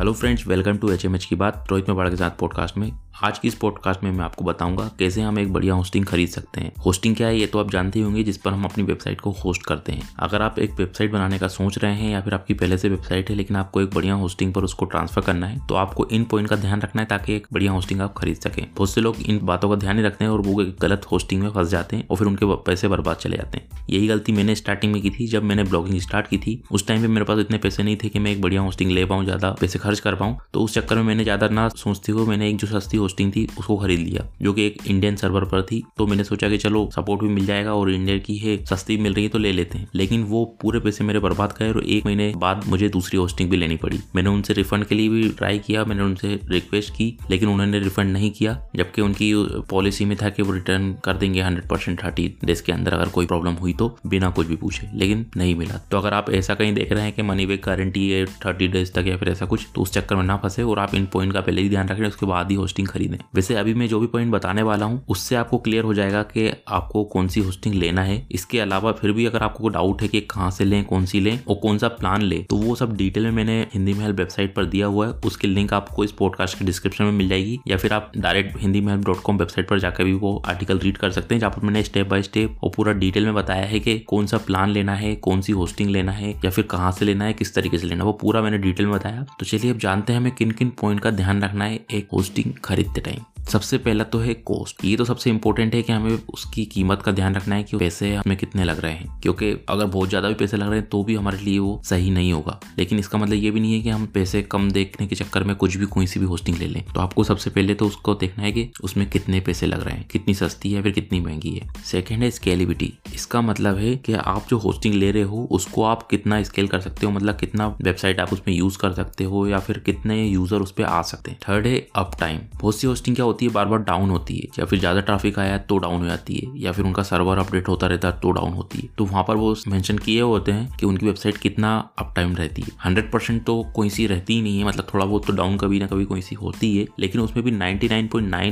Hello friends welcome to H की बात रोहित में बाड़ा के साथ पॉडकास्ट में। आज की इस पॉडकास्ट में मैं आपको बताऊँगा कैसे हम एक बढ़िया होस्टिंग खरीद सकते हैं। होस्टिंग क्या है ये तो आप जानते ही होंगे, जिस पर हम अपनी वेबसाइट को होस्ट करते हैं। अगर आप एक वेबसाइट बनाने का सोच रहे हैं या फिर आपकी पहले से वेबसाइट है, लेकिन आपको एक बढ़िया होस्टिंग पर उसको ट्रांसफ़र करना है तो आपको इन पॉइंट का ध्यान रखना है ताकि एक बढ़िया होस्टिंग आप खरीद सकें। बहुत से लोग इन बातों का ध्यान नहीं रखते हैं और वो एक गलत होस्टिंग में फंस जाते हैं और फिर उनके पैसे बर्बाद चले जाते हैं। यही गलती मैंने स्टार्टिंग में की थी, जब मैंने ब्लॉगिंग स्टार्ट की थी। उस टाइम पे मेरे पास इतने पैसे नहीं थे कि मैं एक बढ़िया होस्टिंग ले पाऊँ, ज़्यादा पैसे खर्च कर पाऊँ। तो उस चक्कर में मैंने ज़्यादा ना सोचती हुए मैंने एक जो सस्ती होस्टिंग थी, उसको खरीद लिया, जो कि एक इंडियन सर्वर पर थी। तो मैंने सोचा कि चलो सपोर्ट भी मिल जाएगा और इंडिया की है, सस्ती मिल रही है तो ले लेते हैं। लेकिन वो पूरे पैसे मेरे बर्बाद गए और एक महीने बाद मुझे दूसरी होस्टिंग भी लेनी पड़ी। मैंने उनसे रिफंड के लिए भी ट्राई किया, मैंने उनसे रिक्वेस्ट की, लेकिन उन्होंने रिफंड नहीं किया, जबकि उनकी पॉलिसी में था कि वो रिटर्न कर देंगे हंड्रेड परसेंट थर्टी डेज़ के अंदर अगर कोई प्रॉब्लम हुई तो बिना कुछ भी पूछे। लेकिन नहीं मिला। तो अगर आप ऐसा कहीं देख रहे हैं कि मनी बैक गारंटी है थर्टी डेज़ तक या फिर ऐसा कुछ तो उस चक्कर में ना फंसे और आप इन पॉइंट का पहले ही ध्यान रखें उसके बाद ही होस्टिंग खरीदें। वैसे अभी मैं जो भी पॉइंट बताने वाला हूँ, उससे आपको क्लियर हो जाएगा कि आपको कौन सी होस्टिंग लेना है। इसके अलावा फिर भी अगर आपको डाउट है कि कहाँ से लें कौन सी लें और कौन सा प्लान ले तो वो सब डिटेल में मैंने हिंदी महल वेबसाइट पर दिया हुआ है। उसकी लिंक आपको इस पॉडकास्ट के डिस्क्रिप्शन में मिल जाएगी या फिर आप डायरेक्ट हिंदी महल डॉट कॉम वेबसाइट पर जाकर भी वो आर्टिकल रीड कर सकते हैं, जहाँ पर मैंने स्टेप बाय स्टेप और पूरा डिटेल में बताया है कि कौन सा प्लान लेना है कौन सी होस्टिंग लेना है या फिर कहाँ से लेना है, किस तरीके से लेना है। वो पूरा मैंने डिटेल में बताया। तो चलिए अब जानते हैं हमें किन किन पॉइंट का ध्यान रखना है एक होस्टिंग खरीदते टाइम सबसे पहला तो है कॉस्ट ये तो सबसे इंपॉर्टेंट है कि हमें उसकी कीमत का ध्यान रखना है कि पैसे हमें कितने लग रहे हैं। क्योंकि अगर बहुत ज़्यादा भी पैसे लग रहे हैं तो भी हमारे लिए वो सही नहीं होगा। लेकिन इसका मतलब ये भी नहीं है कि हम पैसे कम देखने के चक्कर में कुछ भी कोई सी भी होस्टिंग ले लें। तो आपको सबसे पहले तो उसको देखना है कि उसमें कितने पैसे लग रहे हैं। कितनी सस्ती है, फिर कितनी महँगी है। सेकेंड है स्केलिबिलिटी इसका मतलब है कि आप जो होस्टिंग ले रहे हो, उसको आप कितना स्केल कर सकते हो? मतलब कितना वेबसाइट आप उसमें यूज़ कर सकते हो या फिर कितने यूज़र उस पर आ सकते हैं? थर्ड है अप टाइम बहुत सी होस्टिंग क्या होती है बार बार डाउन होती है। या फिर ज़्यादा ट्रैफ़िक आया तो डाउन हो जाती है, या फिर उनका सर्वर अपडेट होता रहता है तो डाउन होती है। तो वहाँ पर वो मेंशन किए होते हैं कि उनकी वेबसाइट कितना अप टाइम रहती है। हंड्रेड परसेंट तो कोई सी रहती ही नहीं है मतलब थोड़ा बहुत तो डाउन कभी ना कभी कोई सी होती है, लेकिन उसमें भी नाइनटी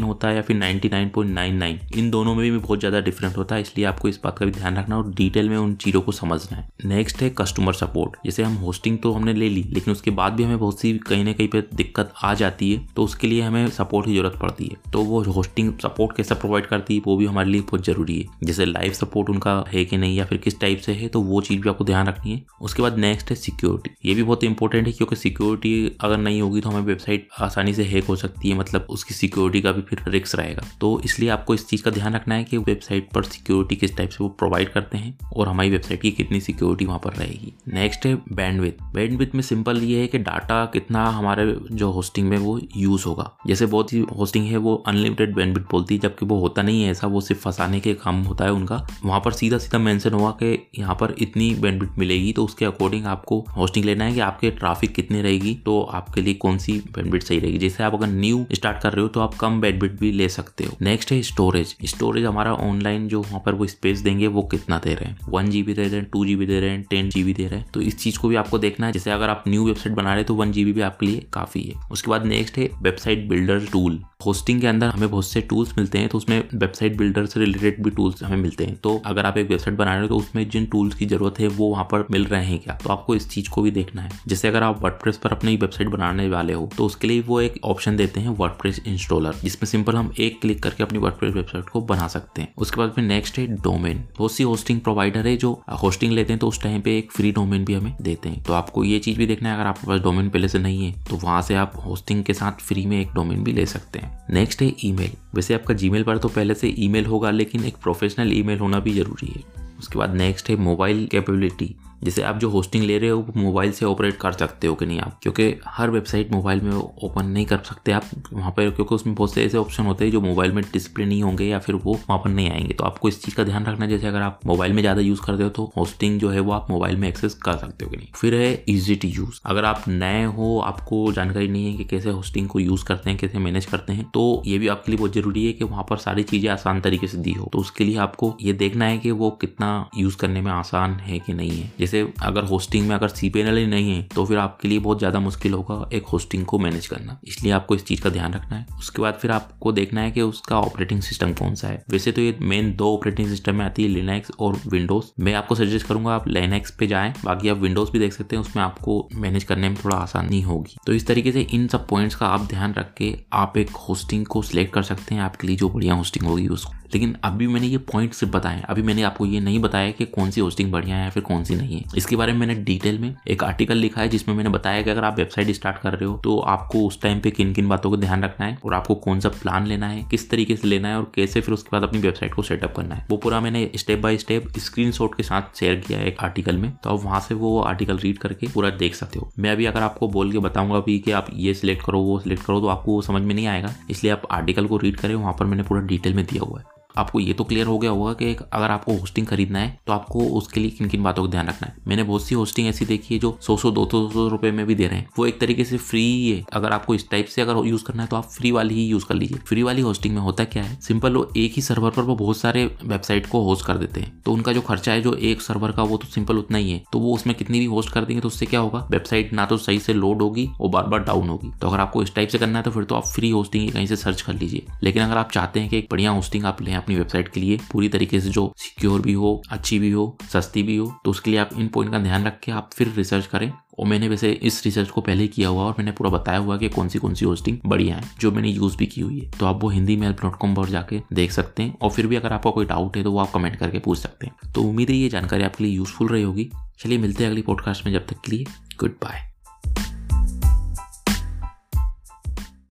होता है या फिर नाइनटी इन दोनों में भी बहुत ज़्यादा डिफरेंट होता है, इसलिए आपको इस बात का भी ध्यान रखना और डिटेल में उन चीज़ों को समझना है। नेक्स्ट है कस्टमर सपोर्ट जैसे हम होस्टिंग तो हमने ले ली, लेकिन उसके बाद भी हमें बहुत सी कहीं ना कहीं पर दिक्कत आ जाती है तो उसके लिए हमें सपोर्ट की ज़रूरत पड़ती है। तो वो होस्टिंग सपोर्ट कैसा प्रोवाइड करती है, वो भी हमारे लिए बहुत ज़रूरी है। जैसे लाइव सपोर्ट उनका है कि नहीं या फिर किस टाइप से है तो वो चीज़ भी आपको ध्यान रखनी है। उसके बाद नेक्स्ट है सिक्योरिटी ये भी बहुत इंपॉर्टेंट है क्योंकि सिक्योरिटी अगर नहीं होगी तो हमें वेबसाइट आसानी से हैक हो सकती है मतलब उसकी सिक्योरिटी का भी फिर रिक्स रहेगा। तो इसलिए आपको इस चीज़ का ध्यान रखना है कि वेबसाइट पर सिक्योरिटी किस टाइप से वो प्रोवाइड करते हैं और हमारी वेबसाइट की कितनी सिक्योरिटी वहाँ पर रहेगी। नेक्स्ट है बैंडविथ बैंडविथ में सिंपल ये है कि डाटा कितना हमारे जो होस्टिंग में वो यूज़ होगा। जैसे बहुत ही होस्टिंग है, वो अनलिमिटेड बेनिफिट बोलती है, जबकि वो होता नहीं है ऐसा, वो सिर्फ़ फंसाने के काम होता है उनका। वहाँ पर सीधा सीधा मेंशन हुआ कि यहाँ पर इतनी बैंडविड्थ मिलेगी तो उसके अकॉर्डिंग आपको होस्टिंग लेना है कि आपके ट्रैफ़िक कितनी रहेगी तो आपके लिए कौन सी बैंडविड्थ सही रहेगी। जैसे आप अगर न्यू स्टार्ट कर रहे हो तो आप कम बैंडविड्थ भी ले सकते हो। नेक्स्ट है स्टोरेज स्टोरेज हमारा ऑनलाइन जो वहाँ पर वो स्पेस देंगे, वो कितना दे रहे हैं? वन जीबी दे रहे हैं टू जीबी दे रहे हैं टेन जीबी दे रहे हैं। तो इस चीज़ को भी आपको देखना है। जैसे अगर आप न्यू वेबसाइट बना रहे हैं तो वन जीबी भी आपके लिए काफ़ी है। उसके बाद नेक्स्ट है वेबसाइट बिल्डर टूल होस्टिंग के अंदर हमें बहुत से टूल्स मिलते हैं तो उसमें वेबसाइट बिल्डर से रिलेटेड भी टूल्स हमें मिलते हैं। तो अगर आप एक वेबसाइट बना रहे हो तो उसमें जिन टूल्स की ज़रूरत है, वो वहाँ पर मिल रहे हैं क्या? तो आपको इस चीज़ को भी देखना है। जैसे अगर आप वर्ड पर अपनी वेबसाइट बनाने वाले हो तो उसके लिए वो एक ऑप्शन देते हैं वर्ड इंस्टॉलर जिसमें सिंपल हम एक क्लिक करके अपनी वर्ड वेबसाइट को बना सकते हैं। उसके बाद फिर नेक्स्ट है डोमेन बहुत सी होस्टिंग प्रोवाइडर है जो होस्टिंग लेते हैं तो उस टाइम पे एक फ्री डोमेन भी हमें देते हैं। तो आपको ये चीज़ भी देखना है, अगर आपके पास डोमेन पहले से नहीं है तो वहाँ से आप होस्टिंग के साथ फ्री में एक डोमेन भी ले सकते हैं। नेक्स्ट है ईमेल वैसे आपका जीमेल पर तो पहले से ईमेल होगा, लेकिन एक प्रोफेशनल ईमेल होना भी ज़रूरी है। उसके बाद नेक्स्ट है मोबाइल कैपेबिलिटी जैसे आप जो होस्टिंग ले रहे हो मोबाइल से ऑपरेट कर सकते हो कि नहीं आप? क्योंकि हर वेबसाइट मोबाइल में ओपन नहीं कर सकते आप वहाँ पर, क्योंकि उसमें बहुत से ऐसे ऑप्शन होते हैं जो मोबाइल में डिस्प्ले नहीं होंगे या फिर वो वहाँ पर नहीं आएँगे। तो आपको इस चीज़ का ध्यान रखना जैसे अगर आप मोबाइल में ज़्यादा यूज़ करते हो तो होस्टिंग जो है वो आप मोबाइल में एक्सेस कर सकते हो कि नहीं? फिर है ईजी टू यूज़ अगर आप नए हो, आपको जानकारी नहीं है कि कैसे होस्टिंग को यूज़ करते हैं, कैसे मैनेज करते हैं तो ये भी आपके लिए बहुत ज़रूरी है कि वहाँ पर सारी चीज़ें आसान तरीके से दी हो। तो उसके लिए आपको ये देखना है कि वो कितना यूज़ करने में आसान है कि नहीं है। जैसे अगर होस्टिंग में अगर सी नहीं है तो फिर आपके लिए बहुत ज़्यादा मुश्किल होगा एक होस्टिंग को मैनेज करना। इसलिए आपको इस चीज़ का ध्यान रखना है। उसके बाद फिर आपको देखना है कि उसका ऑपरेटिंग सिस्टम कौन सा है। वैसे तो ये मेन दो ऑपरेटिंग सिस्टम में आती है लिनक्स और विंडोज़ मैं आपको सजेस्ट करूँगा, आप लिनक्स पे जाएँ। बाकी आप विंडोज़ भी देख सकते हैं, उसमें आपको मैनेज करने में थोड़ा आसानी होगी। तो इस तरीके से इन सब पॉइंट्स का आप ध्यान रख के आप एक होस्टिंग को सिलेक्ट कर सकते हैं, आपके लिए जो बढ़िया होस्टिंग होगी उसको। लेकिन अभी मैंने ये पॉइंट सिर्फ़ बताए अभी मैंने आपको ये नहीं बताया कि कौन सी होस्टिंग बढ़िया है या फिर कौन सी नहीं है इसके बारे में मैंने डिटेल में एक आर्टिकल लिखा है जिसमें मैंने बताया कि अगर आप वेबसाइट स्टार्ट कर रहे हो तो आपको उस टाइम पे किन किन बातों का ध्यान रखना है और आपको कौन सा प्लान लेना है, किस तरीके से लेना है और कैसे फिर उसके बाद अपनी वेबसाइट को सेटअप करना है। वो पूरा मैंने स्टेप बाय स्टेप स्क्रीन के साथ शेयर किया है एक आर्टिकल में। तो आप वहाँ से वो आर्टिकल रीड करके पूरा देख सकते हो। मैं अभी अगर आपको बोल के बताऊँगा भी कि आप ये सिलेक्ट करो, वो सिलेक्ट करो तो आपको समझ में नहीं आएगा। इसलिए आप आर्टिकल को रीड करें, वहाँ पर मैंने पूरा डिटेल में दिया हुआ है। आपको ये तो क्लियर हो गया होगा कि अगर आपको होस्टिंग खरीदना है तो आपको उसके लिए किन किन बातों का ध्यान रखना है। मैंने बहुत सी होस्टिंग ऐसी देखी है जो सौ सौ, दो सौ सौ रुपए में भी दे रहे हैं। वो एक तरीके से फ्री है। अगर आपको इस टाइप से अगर यूज़ करना है तो आप फ्री वाली ही यूज़ कर लीजिए। फ्री वाली होस्टिंग में होता क्या है? सिंपल वो एक ही सर्वर पर वो बहुत सारे वेबसाइट को होस्ट कर देते हैं। तो उनका जो खर्चा है, जो एक सर्वर का, वो तो सिंपल उतना ही है। तो वो उसमें कितनी भी होस्ट कर देंगे तो उससे क्या होगा? वेबसाइट ना तो सही से लोड होगी और बार बार डाउन होगी। तो अगर आपको इस टाइप से करना है तो फिर तो आप फ्री होस्टिंग कहीं से सर्च कर लीजिए। लेकिन अगर आप चाहते हैं कि एक बढ़िया होस्टिंग आप लें अपनी वेबसाइट के लिए पूरी तरीके से जो सिक्योर भी हो, अच्छी भी हो, सस्ती भी हो तो उसके लिए आप इन पॉइंट का ध्यान रख के आप फिर रिसर्च करें। और मैंने वैसे इस रिसर्च को पहले किया हुआ और मैंने पूरा बताया हुआ कि कौन सी कौन सी होस्टिंग बढ़िया है, जो मैंने यूज़ भी की हुई है। तो आप वो हिंदी मेल डॉट कॉम पर जाके देख सकते हैं और फिर भी अगर आपका कोई डाउट है तो वो आप कमेंट करके पूछ सकते हैं। तो उम्मीद है ये जानकारी आपके लिए यूजफुल रही होगी। चलिए मिलते हैं अगली पॉडकास्ट में, जब तक के लिए गुड बाय